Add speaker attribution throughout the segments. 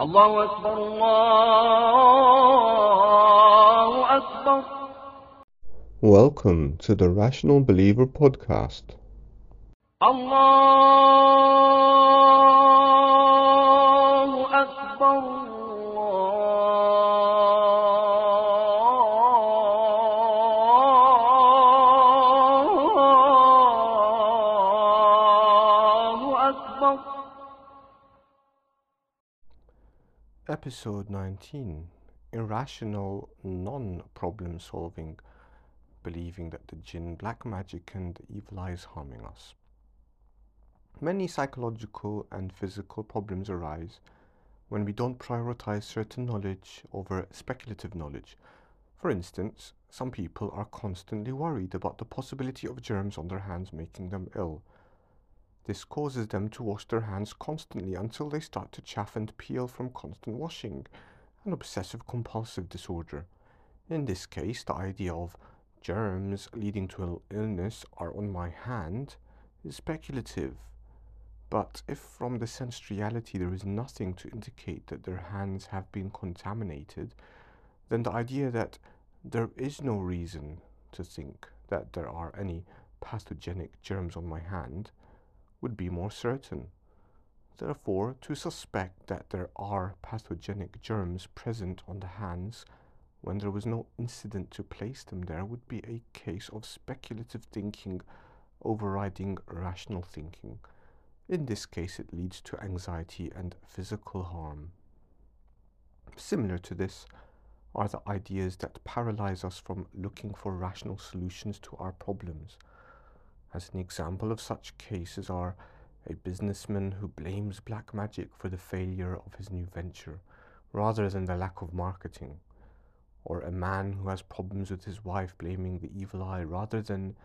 Speaker 1: الله أكبر الله أكبر
Speaker 2: Welcome to the Rational Believer podcast.
Speaker 1: الله أكبر
Speaker 2: Episode 19 Irrational Non Problem Solving, believing that the jinn, black magic, and the evil eye is harming us. Many psychological and physical problems arise when we don't prioritize certain knowledge over speculative knowledge. For instance, some people are constantly worried about the possibility of germs on their hands making them ill. This causes them to wash their hands constantly until they start to chafe and peel from constant washing, an obsessive compulsive disorder. In this case, the idea of germs leading to ill- illness are on my hand is speculative. But if from the sense reality there is nothing to indicate that their hands have been contaminated, then the idea that there is no reason to think that there are any pathogenic germs on my hand would be more certain. Therefore, to suspect that there are pathogenic germs present on the hands when there was no incident to place them there would be a case of speculative thinking overriding rational thinking. In this case, it leads to anxiety and physical harm. Similar to this are the ideas that paralyze us from looking for rational solutions to our problems. As an example of such cases are a businessman who blames black magic for the failure of his new venture rather than the lack of marketing, or a man who has problems with his wife blaming the evil eye rather than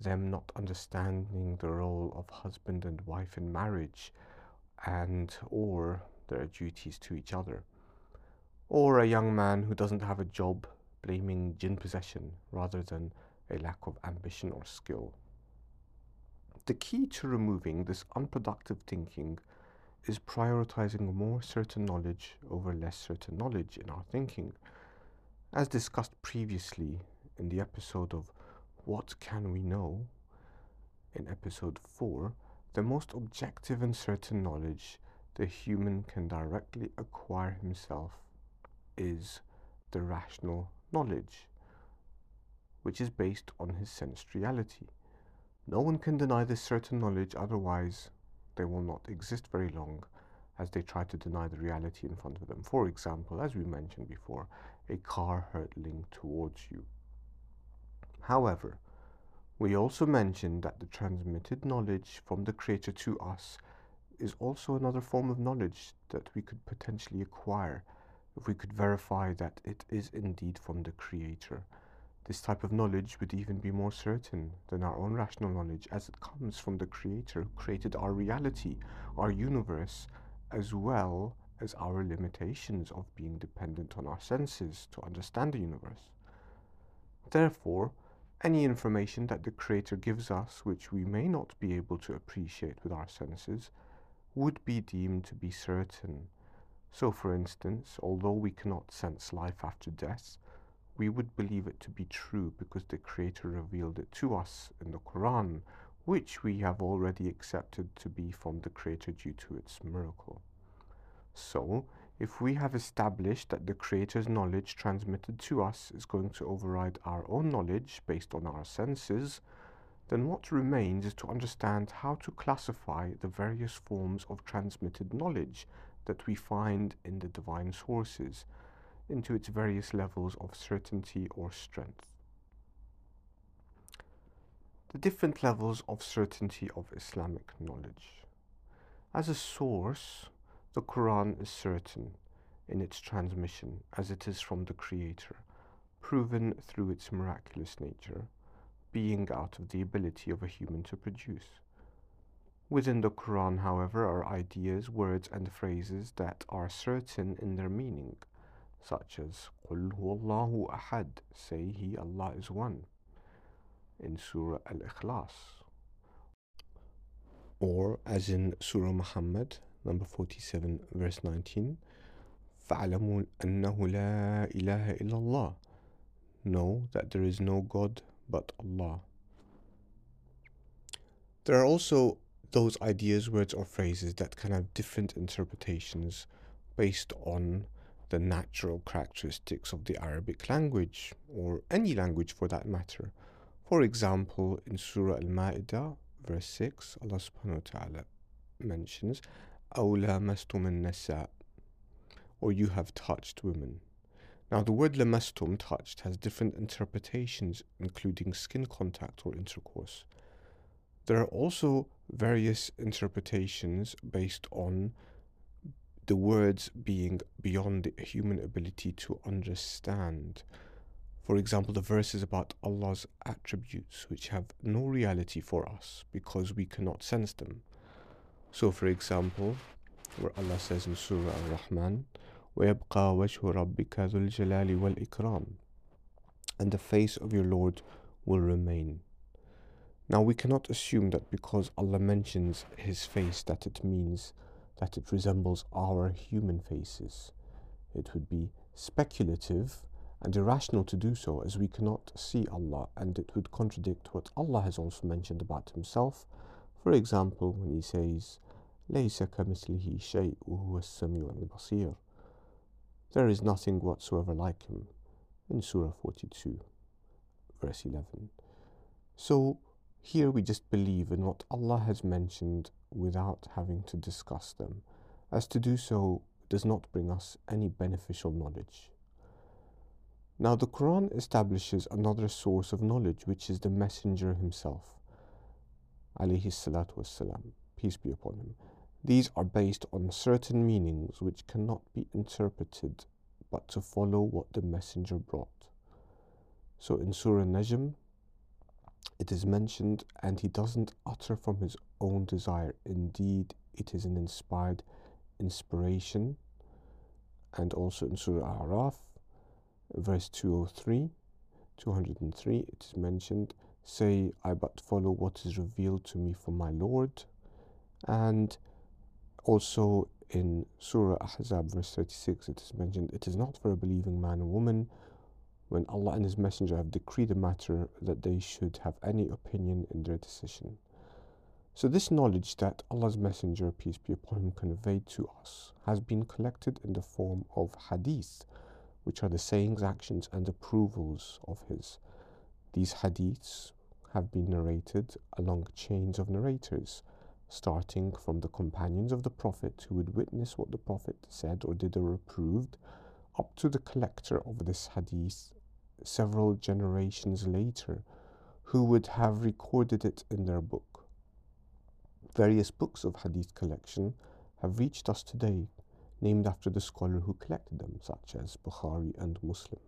Speaker 2: them not understanding the role of husband and wife in marriage and or their duties to each other. Or a young man who doesn't have a job blaming jinn possession rather than a lack of ambition or skill. The key to removing this unproductive thinking is prioritizing more certain knowledge over less certain knowledge in our thinking. As discussed previously in the episode of What Can We Know? In episode 4, the most objective and certain knowledge the human can directly acquire himself is the rational knowledge, which is based on his sense reality. No one can deny this certain knowledge, otherwise, they will not exist very long as they try to deny the reality in front of them. For example, as we mentioned before, a car hurtling towards you. However, we also mentioned that the transmitted knowledge from the Creator to us is also another form of knowledge that we could potentially acquire if we could verify that it is indeed from the Creator. This type of knowledge would even be more certain than our own rational knowledge as it comes from the Creator who created our reality, our universe, as well as our limitations of being dependent on our senses to understand the universe. Therefore, any information that the Creator gives us which we may not be able to appreciate with our senses would be deemed to be certain. So, for instance, although we cannot sense life after death, we would believe it to be true because the Creator revealed it to us in the Quran, which we have already accepted to be from the Creator due to its miracle. So, if we have established that the Creator's knowledge transmitted to us is going to override our own knowledge based on our senses, then what remains is to understand how to classify the various forms of transmitted knowledge that we find in the divine sources into its various levels of certainty or strength. The different levels of certainty of Islamic knowledge. As a source, the Quran is certain in its transmission as it is from the Creator, proven through its miraculous nature, being out of the ability of a human to produce. Within the Quran, however, are ideas, words, and phrases that are certain in their meaning, such as قُلْ هُوَ اللَّهُ أَحَدٌ Say He, Allah is one, in Surah Al-Ikhlas. Or, as in Surah Muhammad, number 47, verse 19, فَاعْلَمُوا أَنَّهُ لَا إِلَهَ إِلَّا اللَّهِ Know that there is no God but Allah. There are also those ideas, words, or phrases that can have different interpretations based on the natural characteristics of the Arabic language, or any language for that matter. For example, in Surah Al Ma'idah, verse 6, Allah subhanahu wa ta'ala mentions, أَوْ لَامَسْتُمُ النَّسَاء or you have touched women. Now, the word lamastum, touched, has different interpretations, including skin contact or intercourse. There are also various interpretations based on the words being beyond the human ability to understand. For example, the verses about Allah's attributes, which have no reality for us because we cannot sense them. So, for example, where Allah says in Surah Al Rahman, وَيَبْقَى وَجْهُ رَبِّكَ ذُو الْجَلَالِ وَالْإِكْرَامِ And the face of your Lord will remain. Now we cannot assume that because Allah mentions His face that it means that it resembles our human faces. It would be speculative and irrational to do so as we cannot see Allah and it would contradict what Allah has also mentioned about Himself. For example, when He says, ليس كمثله شيء وهو السميع البصير there is nothing whatsoever like him in Surah 42, verse 11. So here we just believe in what Allah has mentioned without having to discuss them, as to do so does not bring us any beneficial knowledge. Now, the Quran establishes another source of knowledge, which is the Messenger himself, alayhi salatu wassalam, peace be upon him. These are based on certain meanings which cannot be interpreted but to follow what the messenger brought. So in Surah Najm, it is mentioned, and he doesn't utter from his own desire. Indeed, it is an inspired inspiration. And also in Surah Araf, verse 203, 203, it is mentioned, Say, I but follow what is revealed to me from my Lord. And also in Surah Ahzab, verse 36, it is mentioned, It is not for a believing man or woman when Allah and His Messenger have decreed a matter that they should have any opinion in their decision. So, this knowledge that Allah's Messenger, peace be upon him, conveyed to us has been collected in the form of hadith, which are the sayings, actions, and approvals of His. These hadiths have been narrated along chains of narrators starting from the companions of the Prophet who would witness what the Prophet said or did or approved, up to the collector of this hadith several generations later, who would have recorded it in their book. Various books of hadith collection have reached us today, named after the scholar who collected them, such as Bukhari and Muslim.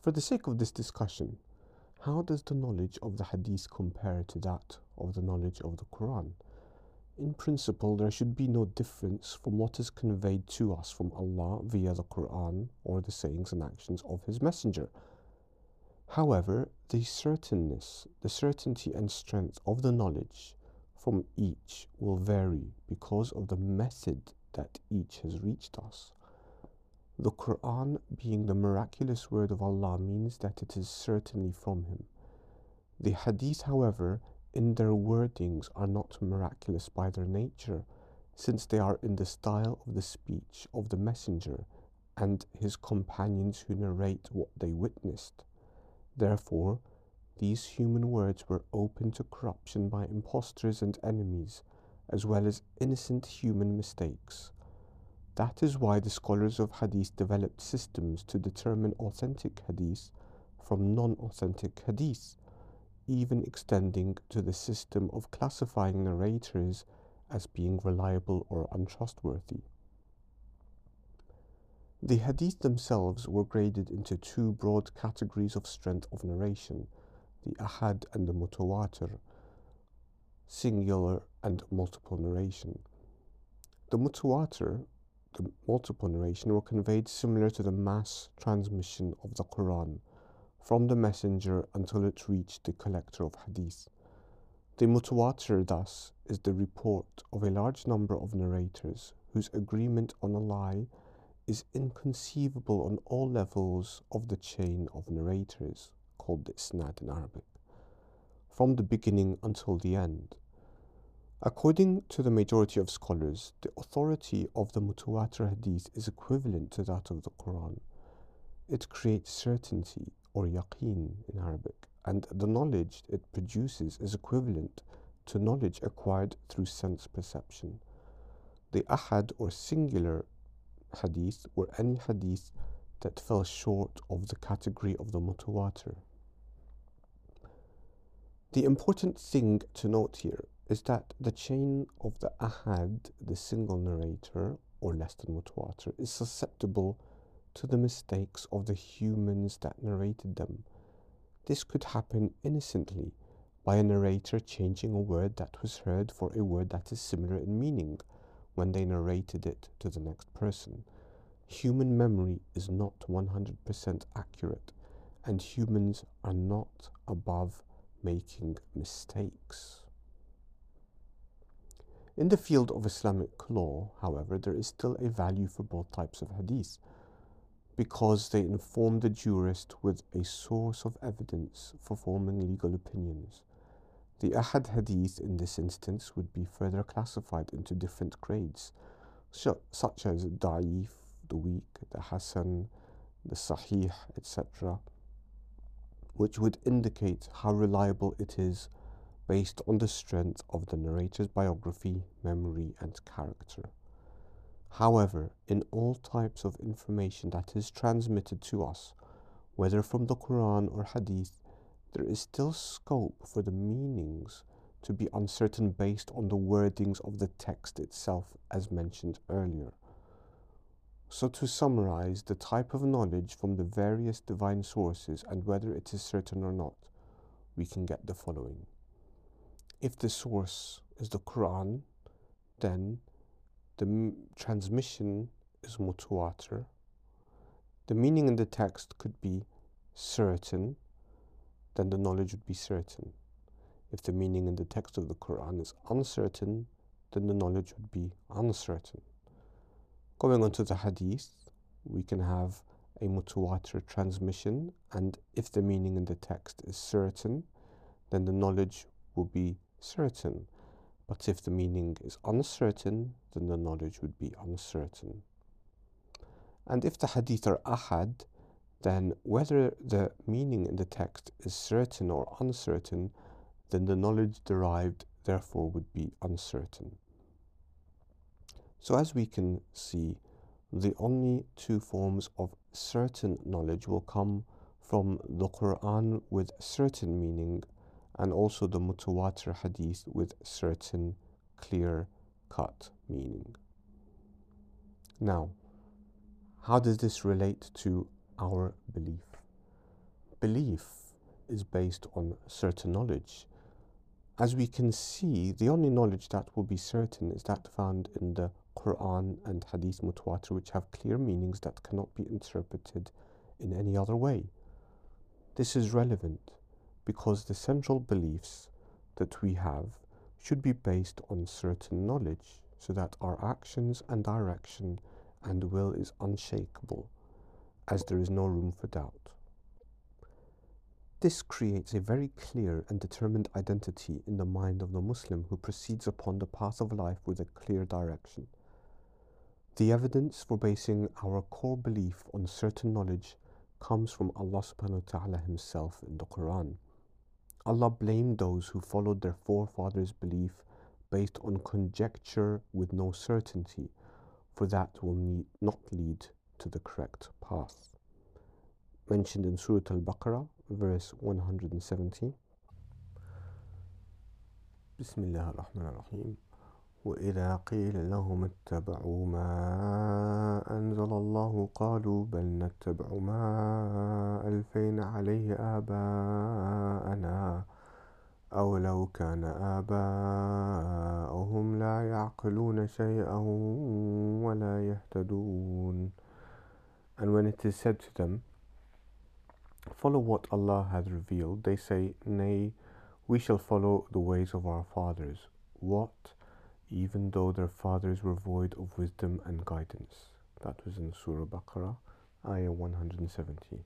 Speaker 2: For the sake of this discussion, how does the knowledge of the Hadith compare to that of the knowledge of the Quran? In principle, there should be no difference from what is conveyed to us from Allah via the Quran or the sayings and actions of His Messenger. However, the certainness, the certainty and strength of the knowledge from each will vary because of the method that each has reached us. The Quran, being the miraculous word of Allah, means that it is certainly from Him. The Hadith, however, in their wordings are not miraculous by their nature, since they are in the style of the speech of the messenger and his companions who narrate what they witnessed. Therefore, these human words were open to corruption by impostors and enemies, as well as innocent human mistakes. That is why the scholars of hadith developed systems to determine authentic hadith from non authentic hadith, even extending to the system of classifying narrators as being reliable or untrustworthy. The hadith themselves were graded into two broad categories of strength of narration the ahad and the mutawatir, singular and multiple narration. The mutawatir the multiple narration were conveyed similar to the mass transmission of the Quran from the messenger until it reached the collector of hadith. The mutawatir thus is the report of a large number of narrators whose agreement on a lie is inconceivable on all levels of the chain of narrators, called the isnad in Arabic, from the beginning until the end. According to the majority of scholars, the authority of the Mutawatir hadith is equivalent to that of the Quran. It creates certainty or yaqeen in Arabic, and the knowledge it produces is equivalent to knowledge acquired through sense perception. The ahad or singular hadith were any hadith that fell short of the category of the mutawatir. The important thing to note here is that the chain of the ahad, the single narrator, or less than mutawatir, is susceptible to the mistakes of the humans that narrated them. This could happen innocently by a narrator changing a word that was heard for a word that is similar in meaning when they narrated it to the next person. Human memory is not 100% accurate, and humans are not above making mistakes. In the field of Islamic law, however, there is still a value for both types of hadith because they inform the jurist with a source of evidence for forming legal opinions. The Ahad hadith in this instance would be further classified into different grades, such as Da'if, the weak, the Hasan, the Sahih, etc., which would indicate how reliable it is based on the strength of the narrator's biography, memory, and character. However, in all types of information that is transmitted to us, whether from the Quran or Hadith, there is still scope for the meanings to be uncertain based on the wordings of the text itself, as mentioned earlier. So, to summarize the type of knowledge from the various divine sources and whether it is certain or not, we can get the following. If the source is the Quran, then the transmission is mutawatir. The meaning in the text could be certain, then the knowledge would be certain. If the meaning in the text of the Quran is uncertain, then the knowledge would be uncertain. Going on to the hadith, we can have a mutawatir transmission, and if the meaning in the text is certain, then the knowledge will be certain. But if the meaning is uncertain, then the knowledge would be uncertain. And if the hadith are ahad, then whether the meaning in the text is certain or uncertain, then the knowledge derived therefore would be uncertain. So, as we can see, the only two forms of certain knowledge will come from the Quran with certain meaning and also the mutawatir hadith with certain clear cut meaning. Now, how does this relate to our belief? Belief is based on certain knowledge. As we can see, the only knowledge that will be certain is that found in the Quran and Hadith Mutawatir, which have clear meanings that cannot be interpreted in any other way. This is relevant because the central beliefs that we have should be based on certain knowledge so that our actions and direction and will is unshakable, as there is no room for doubt. This creates a very clear and determined identity in the mind of the Muslim who proceeds upon the path of life with a clear direction. The evidence for basing our core belief on certain knowledge comes from Allah subhanahu wa ta'ala Himself in the Quran. Allah blamed those who followed their forefathers' belief based on conjecture with no certainty, for that will need, not lead to the correct path. Mentioned in Surah Al Baqarah, verse 117. Bismillah ar-Rahman ar-Rahim. وإذا قيل لهم اتبعوا ما أنزل الله قالوا بل نتبع ما ألفين عليه آباءنا أو لو كان آباؤهم لا يعقلون شيئا ولا يهتدون And when it is said to them, Follow what Allah hath revealed, they say, Nay, we shall follow the ways of our fathers. What? even though their fathers were void of wisdom and guidance. That was in Surah Baqarah, ayah 170.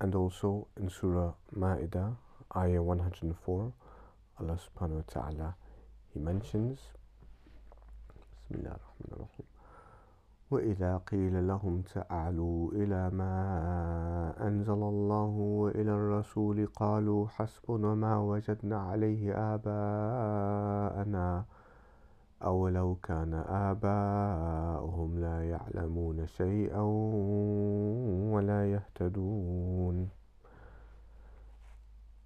Speaker 2: And also in Surah Ma'idah, ayah 104, Allah subhanahu wa ta'ala, He mentions, Bismillah ar-Rahman ar-Rahim. وإذا قيل لهم تعالوا إلى ما أنزل الله وإلى الرسول قالوا حسبنا ما وجدنا عليه آباءنا أولو كان آباؤهم لا يعلمون شيئا ولا يهتدون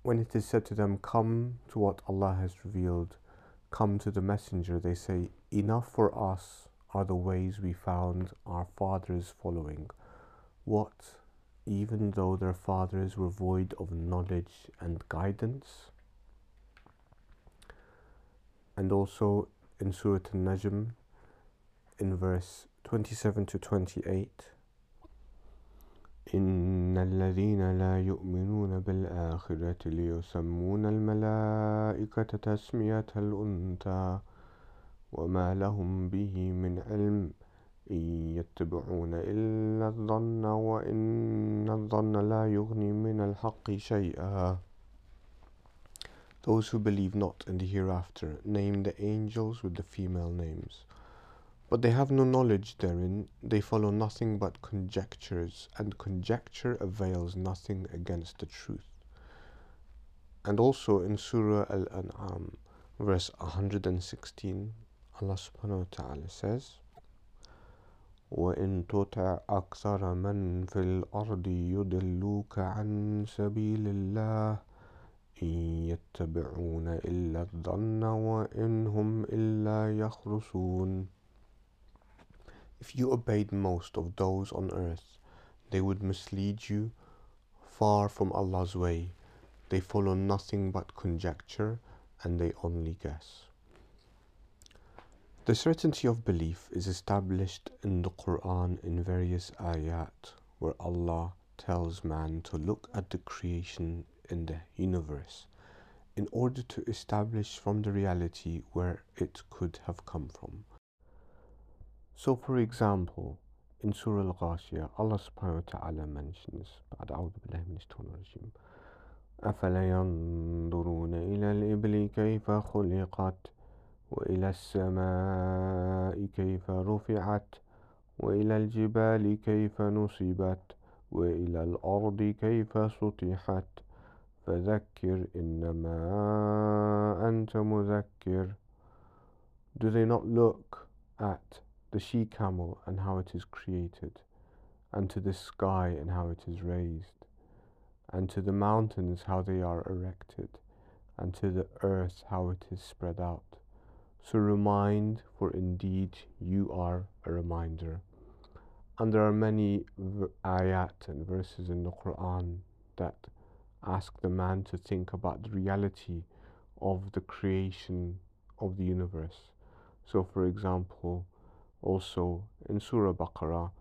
Speaker 2: When it is said to them, Come to what Allah has revealed, come to the Messenger, they say, Enough for us are the ways we found our fathers following. What, even though their fathers were void of knowledge and guidance? And also in Surah An-Najm, in verse 27 to 28, إن الذين لا يؤمنون بالآخرة ليسمون الملائكة تسمية الأنثى وما لهم به من علم إن يتبعون إلا الظن وإن الظن لا يغني من الحق شيئا Those who believe not in the hereafter name the angels with the female names. But they have no knowledge therein, they follow nothing but conjectures, and conjecture avails nothing against the truth. And also in Surah Al An'am, verse 116, Allah subhanahu wa ta'ala says, وإن تطع أكثر من في الأرض يضلوك عن سبيل الله إن يتبعون إلا الظن وإن هم إلا يخرصون If you obeyed most of those on earth, they would mislead you far from Allah's way. They follow nothing but conjecture and they only guess. The certainty of belief is established in the Quran in various ayat where Allah tells man to look at the creation in the universe in order to establish from the reality where it could have come from. So, for example, in Surah Al-Ghashiyah, Allah subhanahu wa ta'ala mentions, بعد أعوذ بالله من الشيطان الرجيم أفلا ينظرون إلى الإبل كيف خلقت وإلى السماء كيف رفعت وإلى الجبال كيف نصبت وإلى الأرض كيف سطحت فذكر إنما أنت مذكر Do they not look at the she-camel and how it is created, and to the sky and how it is raised, and to the mountains how they are erected, and to the earth how it is spread out? So remind, for indeed you are a reminder. And there are many ayat and verses in the Quran that ask the man to think about the reality of the creation of the universe. So, for example, also in Surah Baqarah,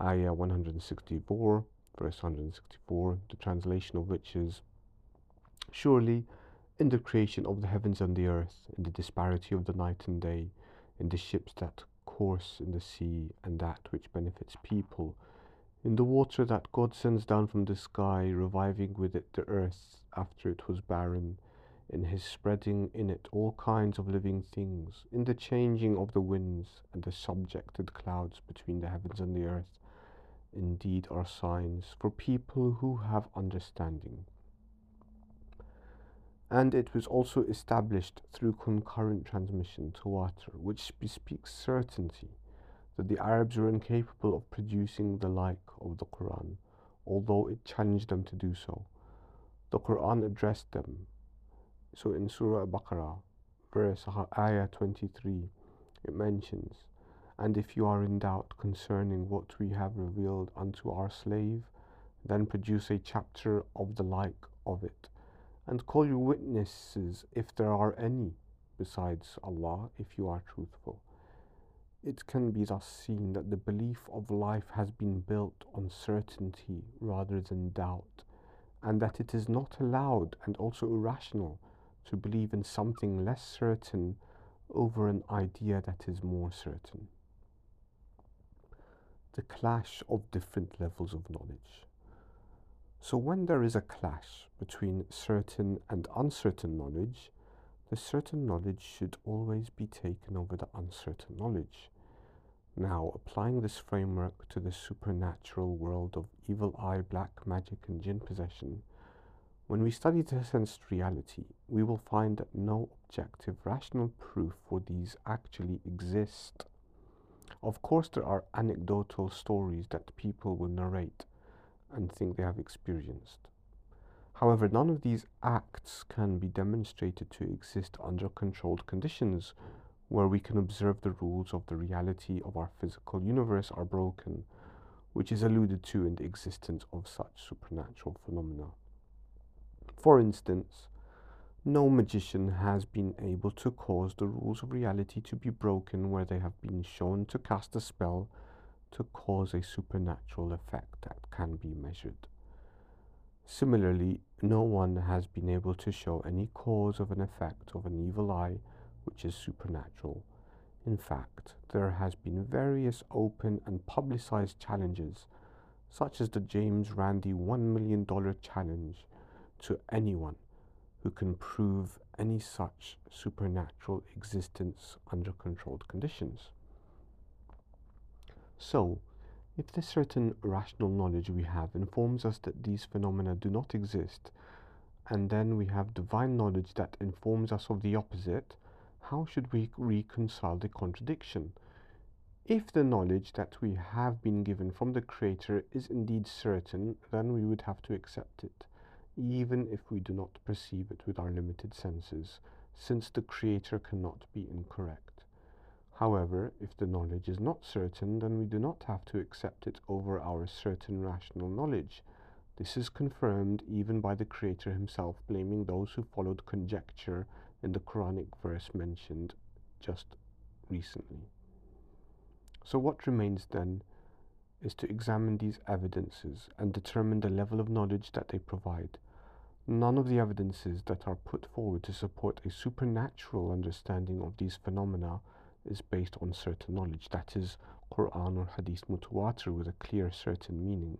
Speaker 2: ayah 164, verse 164, the translation of which is Surely in the creation of the heavens and the earth, in the disparity of the night and day, in the ships that course in the sea and that which benefits people, in the water that God sends down from the sky, reviving with it the earth after it was barren, in his spreading in it all kinds of living things, in the changing of the winds and the subjected clouds between the heavens and the earth, indeed are signs for people who have understanding. And it was also established through concurrent transmission tawatur, which bespeaks certainty that the Arabs were incapable of producing the like of the Quran, although it challenged them to do so. The Quran addressed them. So in Surah Al-Baqarah, verse ayah 23, it mentions, And if you are in doubt concerning what we have revealed unto our slave, then produce a chapter of the like of it and call your witnesses if there are any besides Allah if you are truthful. It can be thus seen that the belief of life has been built on certainty rather than doubt, and that it is not allowed and also irrational to believe in something less certain over an idea that is more certain. the clash of different levels of knowledge. So, when there is a clash between certain and uncertain knowledge, the certain knowledge should always be taken over the uncertain knowledge. Now, applying this framework to the supernatural world of evil eye, black magic, and jinn possession, when we study the sensed reality, we will find that no objective rational proof for these actually exist. Of course, there are anecdotal stories that people will narrate and think they have experienced. However, none of these acts can be demonstrated to exist under controlled conditions where we can observe the rules of the reality of our physical universe are broken, which is alluded to in the existence of such supernatural phenomena. For instance, no magician has been able to cause the rules of reality to be broken where they have been shown to cast a spell to cause a supernatural effect that can be measured. Similarly, no one has been able to show any cause of an effect of an evil eye which is supernatural. In fact, there has been various open and publicized challenges, such as the James Randi $1 million challenge to anyone who can prove any such supernatural existence under controlled conditions. So, if the certain rational knowledge we have informs us that these phenomena do not exist, and then we have divine knowledge that informs us of the opposite, how should we reconcile the contradiction? If the knowledge that we have been given from the Creator is indeed certain, then we would have to accept it, even if we do not perceive it with our limited senses, since the Creator cannot be incorrect. However, if the knowledge is not certain, then we do not have to accept it over our certain rational knowledge. This is confirmed even by the Creator himself, blaming those who followed conjecture in the Quranic verse mentioned just recently. So, what remains then is to examine these evidences and determine the level of knowledge that they provide. None of the evidences that are put forward to support a supernatural understanding of these phenomena is based on certain knowledge, that is, Quran or Hadith mutawatir with a clear certain meaning.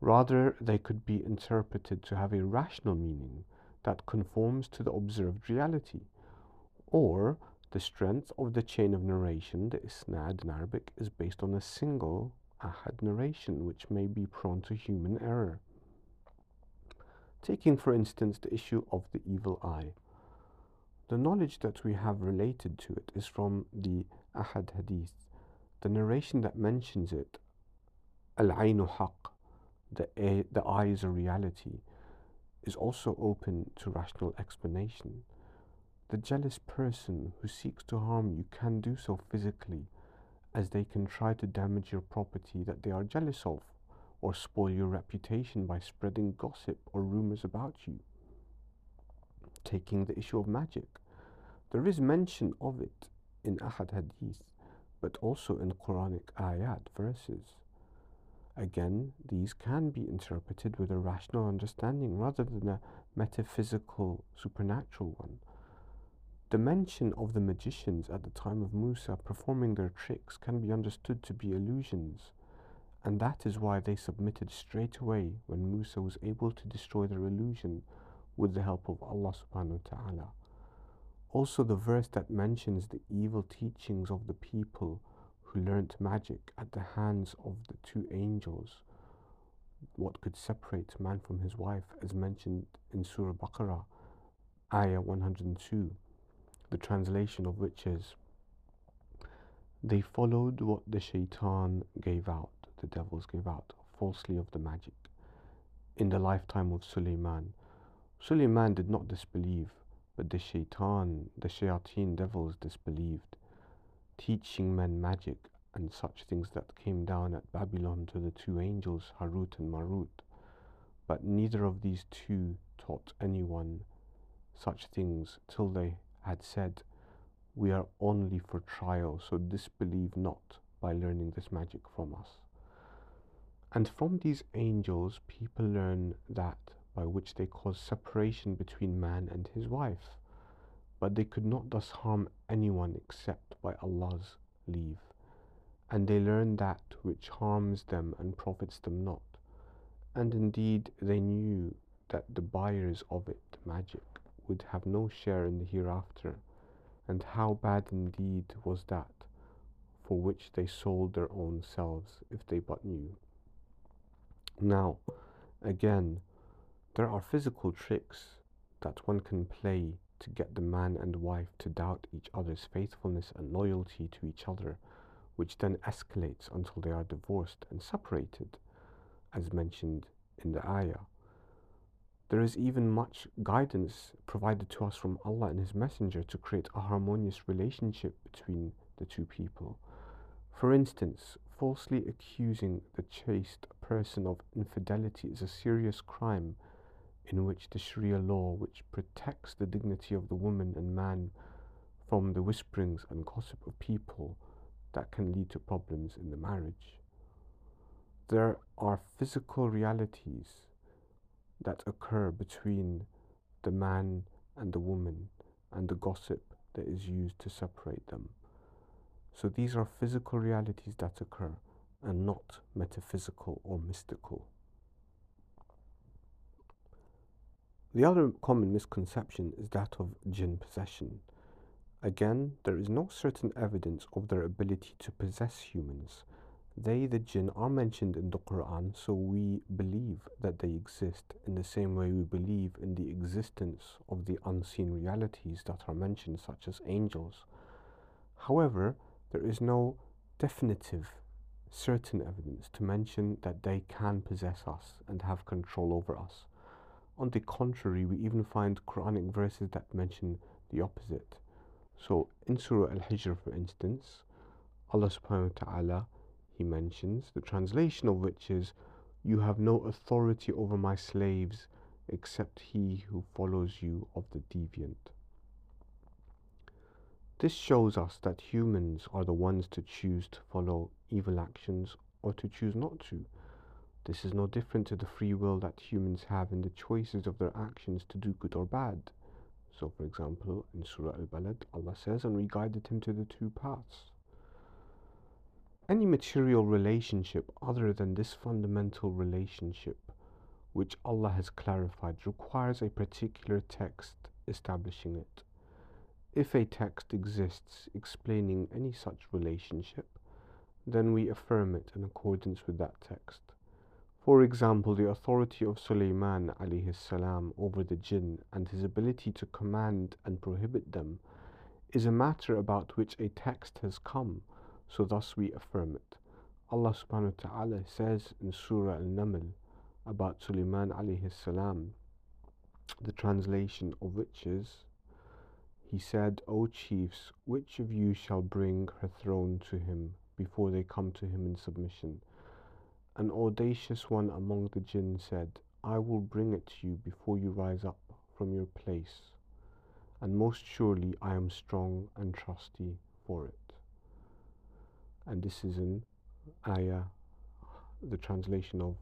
Speaker 2: Rather, they could be interpreted to have a rational meaning that conforms to the observed reality. Or, the strength of the chain of narration, the isnad in Arabic, is based on a single ahad narration, which may be prone to human error. Taking, for instance, the issue of the evil eye. The knowledge that we have related to it is from the Ahad Hadith. The narration that mentions it, Al-Ainu Haq, the, the eye is a reality, is also open to rational explanation. The jealous person who seeks to harm you can do so physically, as they can try to damage your property that they are jealous of, or spoil your reputation by spreading gossip or rumors about you taking the issue of magic. There is mention of it in Ahad Hadith, but also in Quranic ayat verses. Again, these can be interpreted with a rational understanding rather than a metaphysical, supernatural one. The mention of the magicians at the time of Musa performing their tricks can be understood to be illusions, and that is why they submitted straight away when Musa was able to destroy their illusion with the help of Allah subhanahu wa ta'ala. Also, the verse that mentions the evil teachings of the people who learnt magic at the hands of the two angels, what could separate man from his wife, as mentioned in Surah Baqarah, Ayah 102, the translation of which is They followed what the shaitan gave out, the devils gave out, falsely of the magic, in the lifetime of Sulaiman Suleiman did not disbelieve, but the shaitan, the shayateen devils disbelieved, teaching men magic and such things that came down at Babylon to the two angels Harut and Marut. But neither of these two taught anyone such things till they had said, We are only for trial, so disbelieve not by learning this magic from us. And from these angels, people learn that by which they cause separation between man and his wife, but they could not thus harm anyone except by Allah's leave. and they learn that which harms them and profits them not. And indeed, they knew that the buyers of it, magic, would have no share in the hereafter, and how bad indeed was that for which they sold their own selves if they but knew. Now, again, there are physical tricks that one can play to get the man and wife to doubt each other's faithfulness and loyalty to each other, which then escalates until they are divorced and separated, as mentioned in the ayah. There is even much guidance provided to us from Allah and His Messenger to create a harmonious relationship between the two people. For instance, falsely accusing the chaste person of infidelity is a serious crime in which the Sharia law, which protects the dignity of the woman and man from the whisperings and gossip of people that can lead to problems in the marriage. There are physical realities that occur between the man and the woman and the gossip that is used to separate them. So these are physical realities that occur and not metaphysical or mystical. The other common misconception is that of jinn possession. Again, there is no certain evidence of their ability to possess humans, they, the jinn, are mentioned in the Quran, so we believe that they exist in the same way we believe in the existence of the unseen realities that are mentioned, such as angels. However, there is no definitive, certain evidence to mention that they can possess us and have control over us. On the contrary, we even find Quranic verses that mention the opposite. So, in Surah Al Hijr, for instance, Allah subhanahu wa ta'ala he mentions, the translation of which is, You have no authority over my slaves except he who follows you of the deviant. This shows us that humans are the ones to choose to follow evil actions or to choose not to. This is no different to the free will that humans have in the choices of their actions to do good or bad. So, for example, in Surah Al Balad, Allah says, And we guided him to the two paths. Any material relationship other than this fundamental relationship, which Allah has clarified, requires a particular text establishing it. If a text exists explaining any such relationship, then we affirm it in accordance with that text. For example, the authority of Sulaiman salam over the jinn and his ability to command and prohibit them is a matter about which a text has come so thus we affirm it. Allah subhanahu wa ta'ala says in Surah Al-Naml about Sulaiman salam, the translation of which is, He said, O chiefs, which of you shall bring her throne to him before they come to him in submission? An audacious one among the jinn said, I will bring it to you before you rise up from your place, and most surely I am strong and trusty for it. And this is in ayah the translation of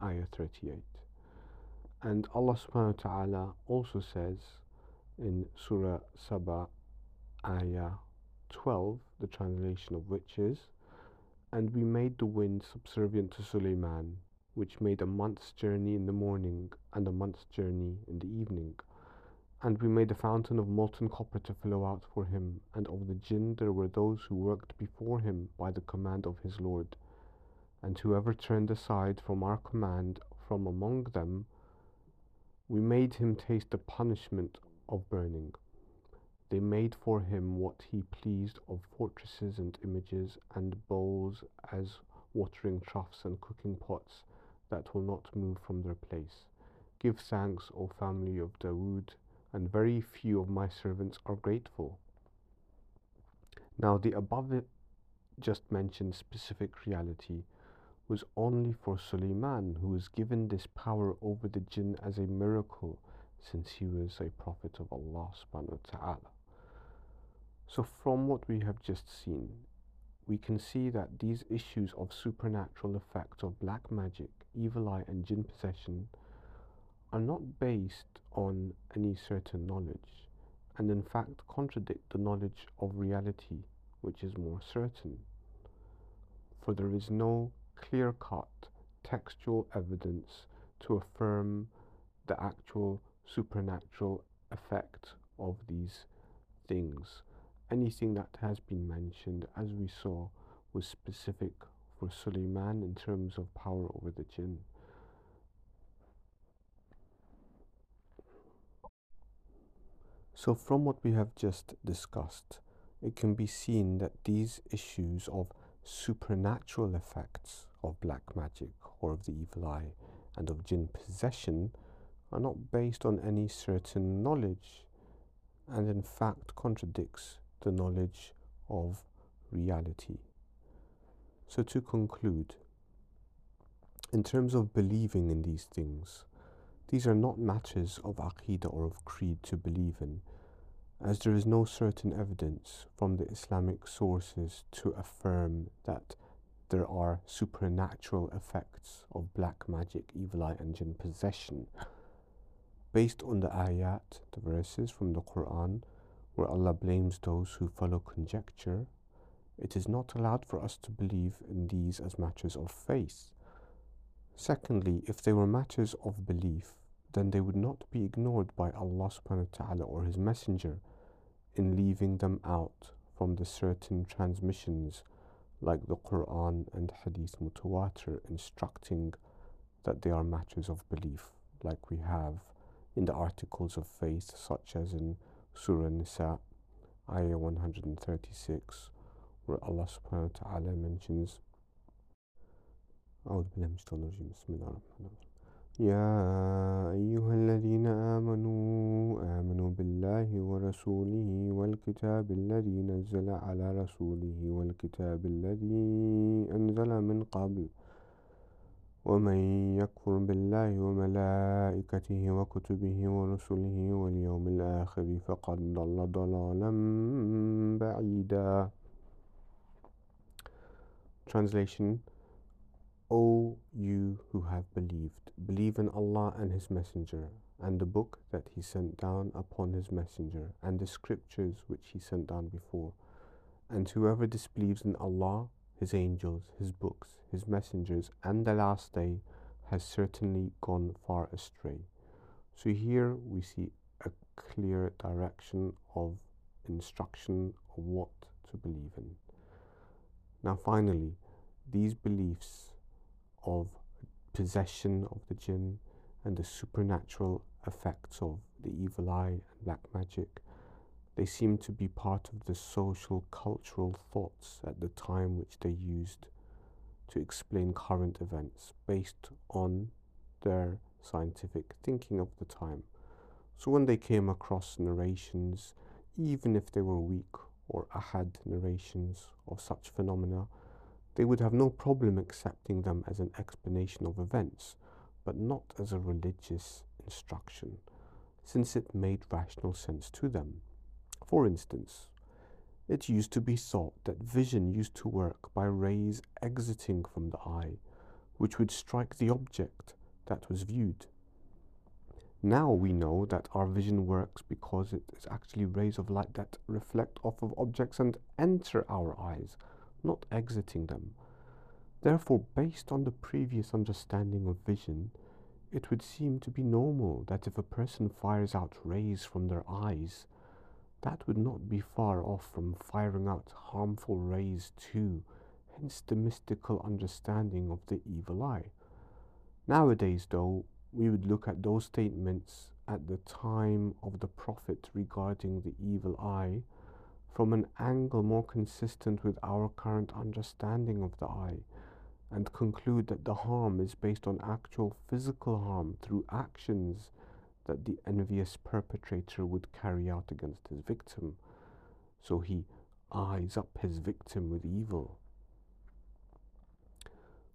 Speaker 2: ayah 38 and Allah subhanahu wa ta'ala also says in surah Saba ayah 12 the translation of which is and we made the wind subservient to Suleiman, which made a month's journey in the morning and a month's journey in the evening and we made a fountain of molten copper to flow out for him, and of the jinn there were those who worked before him by the command of his Lord. And whoever turned aside from our command from among them, we made him taste the punishment of burning. They made for him what he pleased of fortresses and images, and bowls as watering troughs and cooking pots that will not move from their place. Give thanks, O family of Dawood and very few of my servants are grateful. Now, the above just mentioned specific reality was only for Suleiman, who was given this power over the jinn as a miracle since he was a prophet of Allah subhanahu wa ta'ala. So, from what we have just seen, we can see that these issues of supernatural effects of black magic, evil eye, and jinn possession are not based on any certain knowledge and in fact contradict the knowledge of reality which is more certain. for there is no clear cut textual evidence to affirm the actual supernatural effect of these things. Anything that has been mentioned, as we saw, was specific for Suleiman in terms of power over the jinn. So, from what we have just discussed, it can be seen that these issues of supernatural effects of black magic or of the evil eye and of jinn possession are not based on any certain knowledge and in fact contradicts the knowledge of reality. So to conclude, in terms of believing in these things, these are not matters of aqidah or of creed to believe in, as there is no certain evidence from the Islamic sources to affirm that there are supernatural effects of black magic, evil eye, and jinn possession. Based on the ayat, the verses from the Quran, where Allah blames those who follow conjecture, it is not allowed for us to believe in these as matters of faith. Secondly, if they were matters of belief, then they would not be ignored by Allah subhanahu wa ta'ala or His Messenger in leaving them out from the certain transmissions like the Quran and Hadith Mutawatir instructing that they are matters of belief, like we have in the articles of faith, such as in Surah Nisa, Ayah 136, where Allah subhanahu wa ta'ala mentions أعوذ بالله من الشيطان الرجيم. بسم الله الرحمن الرحيم. يا أيها الذين آمنوا آمنوا بالله ورسوله والكتاب الذي نزل على رسوله والكتاب الذي أنزل من قبل. ومن يكفر بالله وملائكته وكتبه ورسله واليوم الآخر فقد ضل ضلالا بعيدا Translation O you who have believed, believe in Allah and His Messenger, and the book that He sent down upon His Messenger, and the scriptures which He sent down before. And whoever disbelieves in Allah, his angels, His books, His messengers, and the last day has certainly gone far astray. So here we see a clear direction of instruction of what to believe in. Now, finally, these beliefs of possession of the jinn and the supernatural effects of the evil eye and black magic. They seem to be part of the social cultural thoughts at the time which they used to explain current events based on their scientific thinking of the time. So when they came across narrations, even if they were weak or ahad narrations of such phenomena, they would have no problem accepting them as an explanation of events, but not as a religious instruction, since it made rational sense to them. For instance, it used to be thought that vision used to work by rays exiting from the eye, which would strike the object that was viewed. Now we know that our vision works because it is actually rays of light that reflect off of objects and enter our eyes, not exiting them. Therefore, based on the previous understanding of vision, it would seem to be normal that if a person fires out rays from their eyes, that would not be far off from firing out harmful rays too, hence the mystical understanding of the evil eye. Nowadays, though, we would look at those statements at the time of the Prophet regarding the evil eye from an angle more consistent with our current understanding of the eye and conclude that the harm is based on actual physical harm through actions that the envious perpetrator would carry out against his victim. So he eyes up his victim with evil.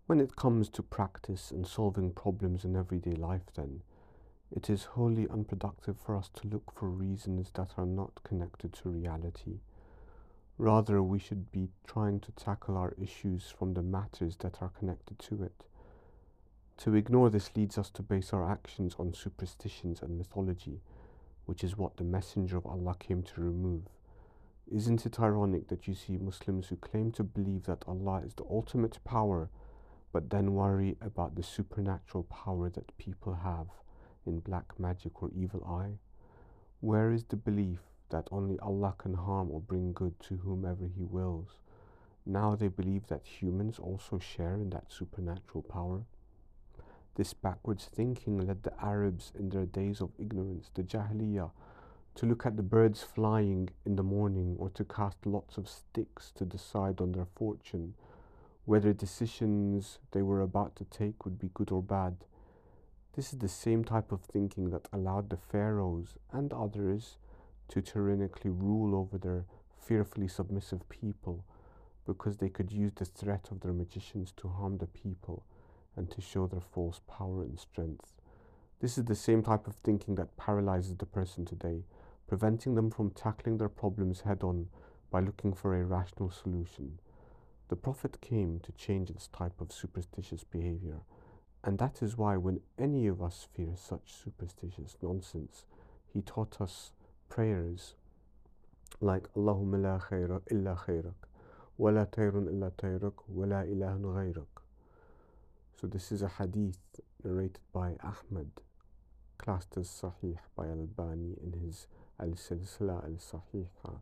Speaker 2: When it comes to practice and solving problems in everyday life, then, it is wholly unproductive for us to look for reasons that are not connected to reality. Rather, we should be trying to tackle our issues from the matters that are connected to it. To ignore this leads us to base our actions on superstitions and mythology, which is what the Messenger of Allah came to remove. Isn't it ironic that you see Muslims who claim to believe that Allah is the ultimate power, but then worry about the supernatural power that people have in black magic or evil eye? Where is the belief that only Allah can harm or bring good to whomever He wills? Now they believe that humans also share in that supernatural power. This backwards thinking led the Arabs in their days of ignorance, the Jahiliyyah, to look at the birds flying in the morning or to cast lots of sticks to decide on their fortune, whether decisions they were about to take would be good or bad. This is the same type of thinking that allowed the pharaohs and others to tyrannically rule over their fearfully submissive people because they could use the threat of their magicians to harm the people and to show their false power and strength. This is the same type of thinking that paralyzes the person today preventing them from tackling their problems head on by looking for a rational solution. The Prophet came to change this type of superstitious behavior, and that is why when any of us fear such superstitious nonsense, he taught us prayers like Allahumma la khayra illa khayrak, wa la tayrun illa tayrak, wa la ilahun ghayrak. So this is a hadith narrated by Ahmad, classed as Sahih by Al-Albani in his Al Silsila Al Sahiha,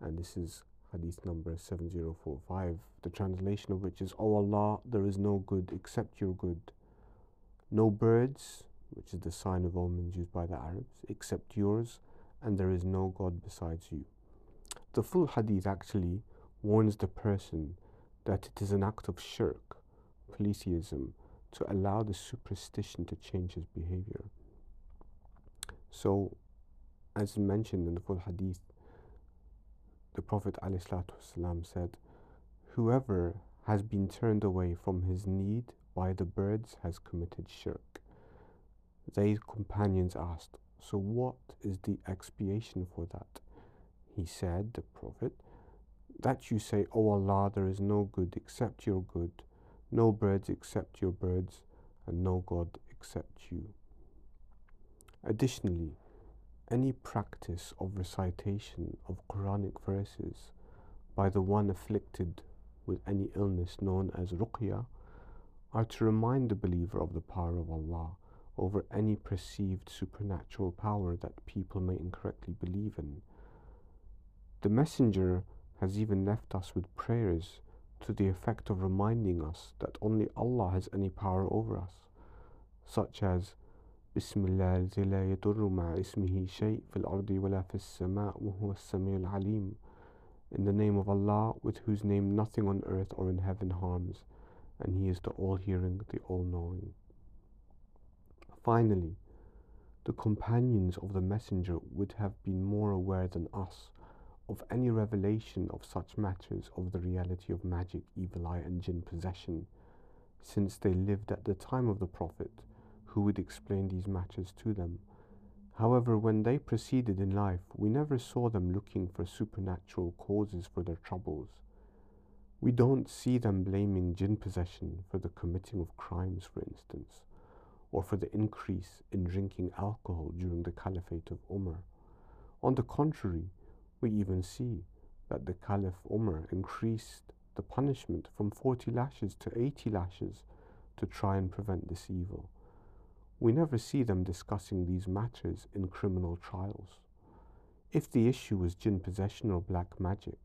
Speaker 2: and this is hadith number 7045, the translation of which is, O Allah, there is no good except your good, no birds, which is the sign of omens used by the Arabs, except yours, and there is no God besides you. The full hadith actually warns the person that it is an act of shirk, polytheism, to allow the superstition to change his behavior. So, as mentioned in the full hadith, the Prophet ﷺ said, Whoever has been turned away from his need by the birds has committed shirk. They companions asked, So what is the expiation for that? He said, the Prophet, that you say, O Allah, there is no good except your good, no birds except your birds, and no God except you. Additionally, any practice of recitation of Quranic verses by the one afflicted with any illness known as ruqya are to remind the believer of the power of Allah over any perceived supernatural power that people may incorrectly believe in. The Messenger has even left us with prayers to the effect of reminding us that only Allah has any power over us, such as بسم الله الذي لا يضر مع اسمه شيء في الأرض ولا في السماء وهو السميع العليم In the name of Allah, with whose name nothing on earth or in heaven harms, and He is the all-hearing, the all-knowing. Finally, the companions of the Messenger would have been more aware than us of any revelation of such matters of the reality of magic, evil eye, and jinn possession, since they lived at the time of the Prophet who would explain these matters to them. However, when they proceeded in life, we never saw them looking for supernatural causes for their troubles. We don't see them blaming jinn possession for the committing of crimes, for instance, or for the increase in drinking alcohol during the Caliphate of Umar. On the contrary, we even see that the Caliph Umar increased the punishment from 40 lashes to 80 lashes to try and prevent this evil. We never see them discussing these matters in criminal trials. If the issue was jinn possession or black magic,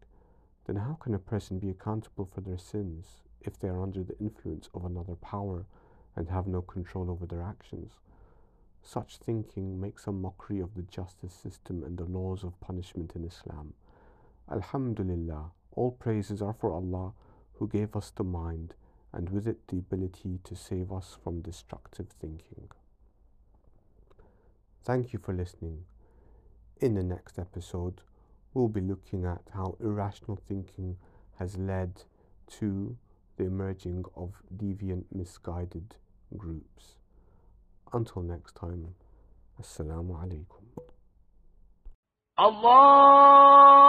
Speaker 2: then how can a person be accountable for their sins if they are under the influence of another power and have no control over their actions? Such thinking makes a mockery of the justice system and the laws of punishment in Islam. Alhamdulillah, all praises are for Allah who gave us the mind and with it the ability to save us from destructive thinking. Thank you for listening. In the next episode, we'll be looking at how irrational thinking has led to the emerging of deviant, misguided groups. Until next time, Assalamu alaikum.
Speaker 1: Allah